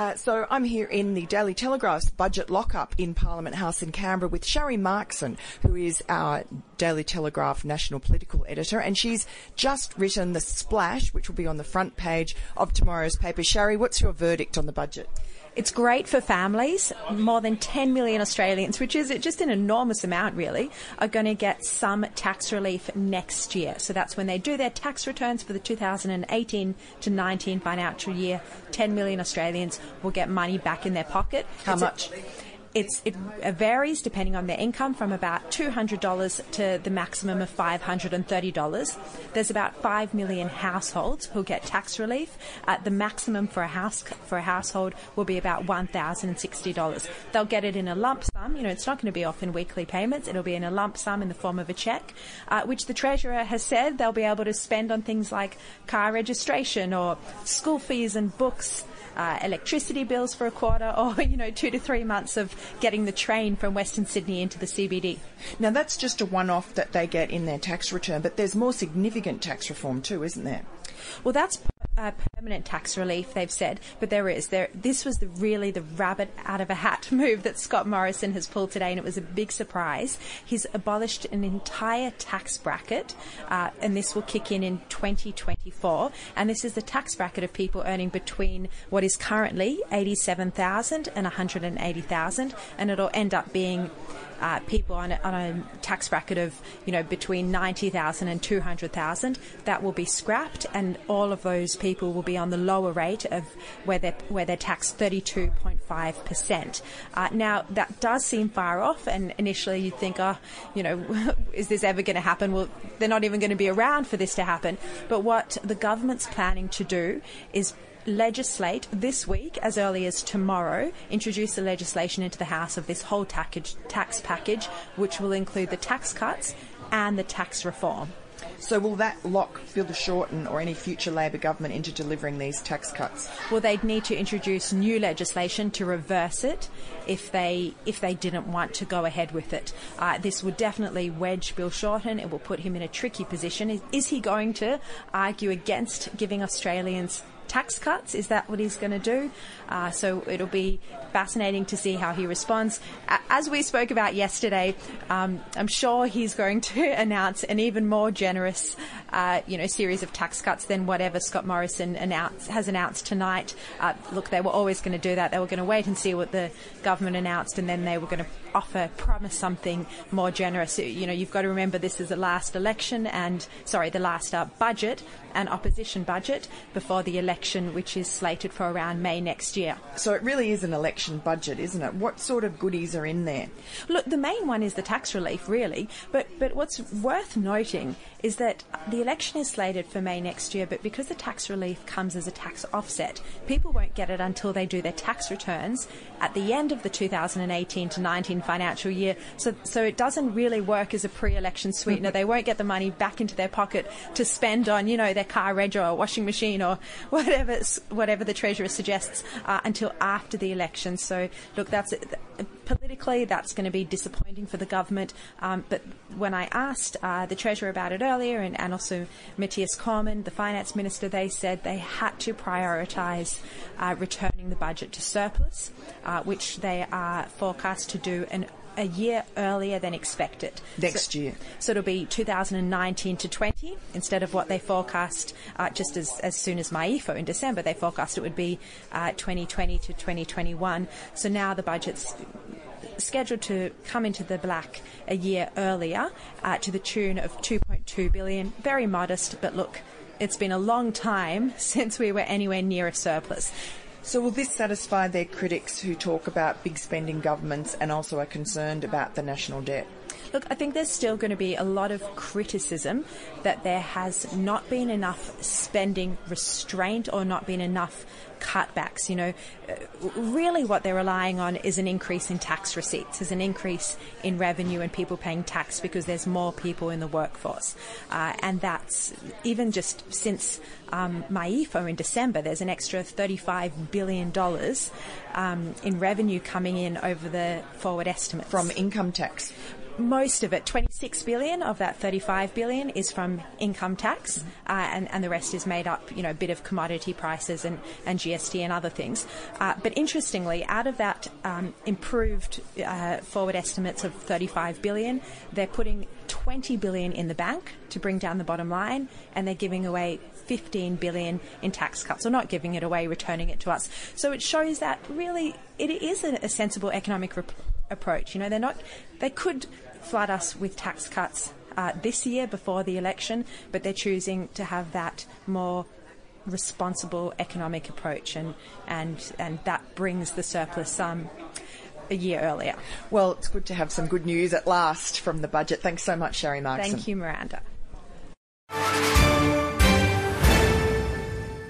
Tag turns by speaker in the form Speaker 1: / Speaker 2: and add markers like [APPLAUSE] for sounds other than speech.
Speaker 1: Uh, so I'm here in the Daily Telegraph's budget lockup in Parliament House in Canberra with Sherry Markson, who is our Daily Telegraph national political editor, and she's just written the splash, which will be on the front page of tomorrow's paper. Sherry, what's your verdict on the budget?
Speaker 2: It's great for families. More than 10 million Australians, which is just an enormous amount, really, are going to get some tax relief next year. So that's when they do their tax returns for the 2018 to 19 financial year. 10 million Australians will get money back in their pocket.
Speaker 1: How it's much?
Speaker 2: A, it's, it varies depending on their income from about $200 to the maximum of $530. There's about 5 million households who get tax relief. Uh, the maximum for a house for a household will be about $1,060. They'll get it in a lump sum. You know, it's not going to be off in weekly payments. It'll be in a lump sum in the form of a cheque, uh, which the Treasurer has said they'll be able to spend on things like car registration or school fees and books uh, electricity bills for a quarter [LAUGHS] or, you know, two to three months of getting the train from Western Sydney into the CBD.
Speaker 1: Now, that's just a one off that they get in their tax return, but there's more significant tax reform too, isn't there?
Speaker 2: Well, that's uh, permanent tax relief, they've said, but there is. There, this was the, really the rabbit out of a hat [LAUGHS] move that Scott Morrison has pulled today, and it was a big surprise. He's abolished an entire tax bracket, uh, and this will kick in in 2024. And this is the tax bracket of people earning between what is currently 87,000 and 180,000, and it'll end up being uh, people on a, on a, tax bracket of you know between 90,000 and 200,000 that will be scrapped and all of those people will be on the lower rate of where they're, where they're taxed 32.5%. Uh, now that does seem far off and initially you'd think oh you know [LAUGHS] is this ever going to happen well they're not even going to be around for this to happen but what the government's planning to do is legislate this week, as early as tomorrow, introduce the legislation into the House of this whole tax package, which will include the tax cuts and the tax reform.
Speaker 1: So will that lock Bill Shorten or any future Labor government into delivering these tax cuts?
Speaker 2: Well, they'd need to introduce new legislation to reverse it if they if they didn't want to go ahead with it. Uh, this would definitely wedge Bill Shorten. It will put him in a tricky position. Is, is he going to argue against giving Australians tax cuts. Is that what he's going to do? Uh, so it'll be fascinating to see how he responds. As we spoke about yesterday, um, I'm sure he's going to [LAUGHS] announce an even more generous, uh, you know, series of tax cuts than whatever Scott Morrison announce, has announced tonight. Uh, look, they were always going to do that. They were going to wait and see what the government announced, and then they were going to offer, promise something more generous. You know, you've got to remember this is the last election and, sorry, the last uh, budget and opposition budget before the election, which is slated for around May next year.
Speaker 1: So it really is an election budget, isn't it? What sort of goodies are in there?
Speaker 2: Look, the main one is the tax relief, really. But but what's worth noting is that the election is slated for May next year, but because the tax relief comes as a tax offset, people won't get it until they do their tax returns at the end of the 2018 to 19 financial year. So, so it doesn't really work as a pre-election sweetener. they won't get the money back into their pocket to spend on, you know, their car reg or washing machine or [LAUGHS] whatever, whatever the treasurer suggests uh, until after the election. So, look, that's politically that's going to be disappointing for the government. Um, but when I asked uh, the treasurer about it earlier, and, and also Mathias Cormann, the finance minister, they said they had to prioritise uh, returning the budget to surplus, uh, which they are forecast to do an a year earlier than expected.
Speaker 1: Next
Speaker 2: so,
Speaker 1: year.
Speaker 2: So it'll be 2019 to 20 instead of what they forecast uh, just as, as soon as MYEFO in December. They forecast it would be uh, 2020 to 2021. So now the budget's scheduled to come into the black a year earlier uh, to the tune of 2.2 billion. Very modest, but look, it's been a long time [LAUGHS] since we were anywhere near a surplus.
Speaker 1: So will this satisfy their critics who talk about big spending governments and also are concerned about the national debt?
Speaker 2: Look, I think there's still going to be a lot of criticism that there has not been enough spending restraint or not been enough cutbacks. You know, uh, really what they're relying on is an increase in tax receipts, is an increase in revenue and people paying tax because there's more people in the workforce. Uh, and that's even just since um, MYEFO in December, there's an extra $35 billion um, in revenue coming in over the forward estimates.
Speaker 1: From income tax?
Speaker 2: Most of it, 26 billion of that 35 billion, is from income tax, uh, and, and the rest is made up, you know, a bit of commodity prices and, and GST and other things. Uh, but interestingly, out of that um, improved uh, forward estimates of 35 billion, they're putting 20 billion in the bank to bring down the bottom line, and they're giving away 15 billion in tax cuts, or not giving it away, returning it to us. So it shows that really it is a, a sensible economic rep- approach. You know, they're not, they could flood us with tax cuts uh, this year before the election, but they're choosing to have that more responsible economic approach, and and and that brings the surplus um, a year earlier.
Speaker 1: Well, it's good to have some good news at last from the budget. Thanks so much, Sherry Markson.
Speaker 2: Thank you, Miranda.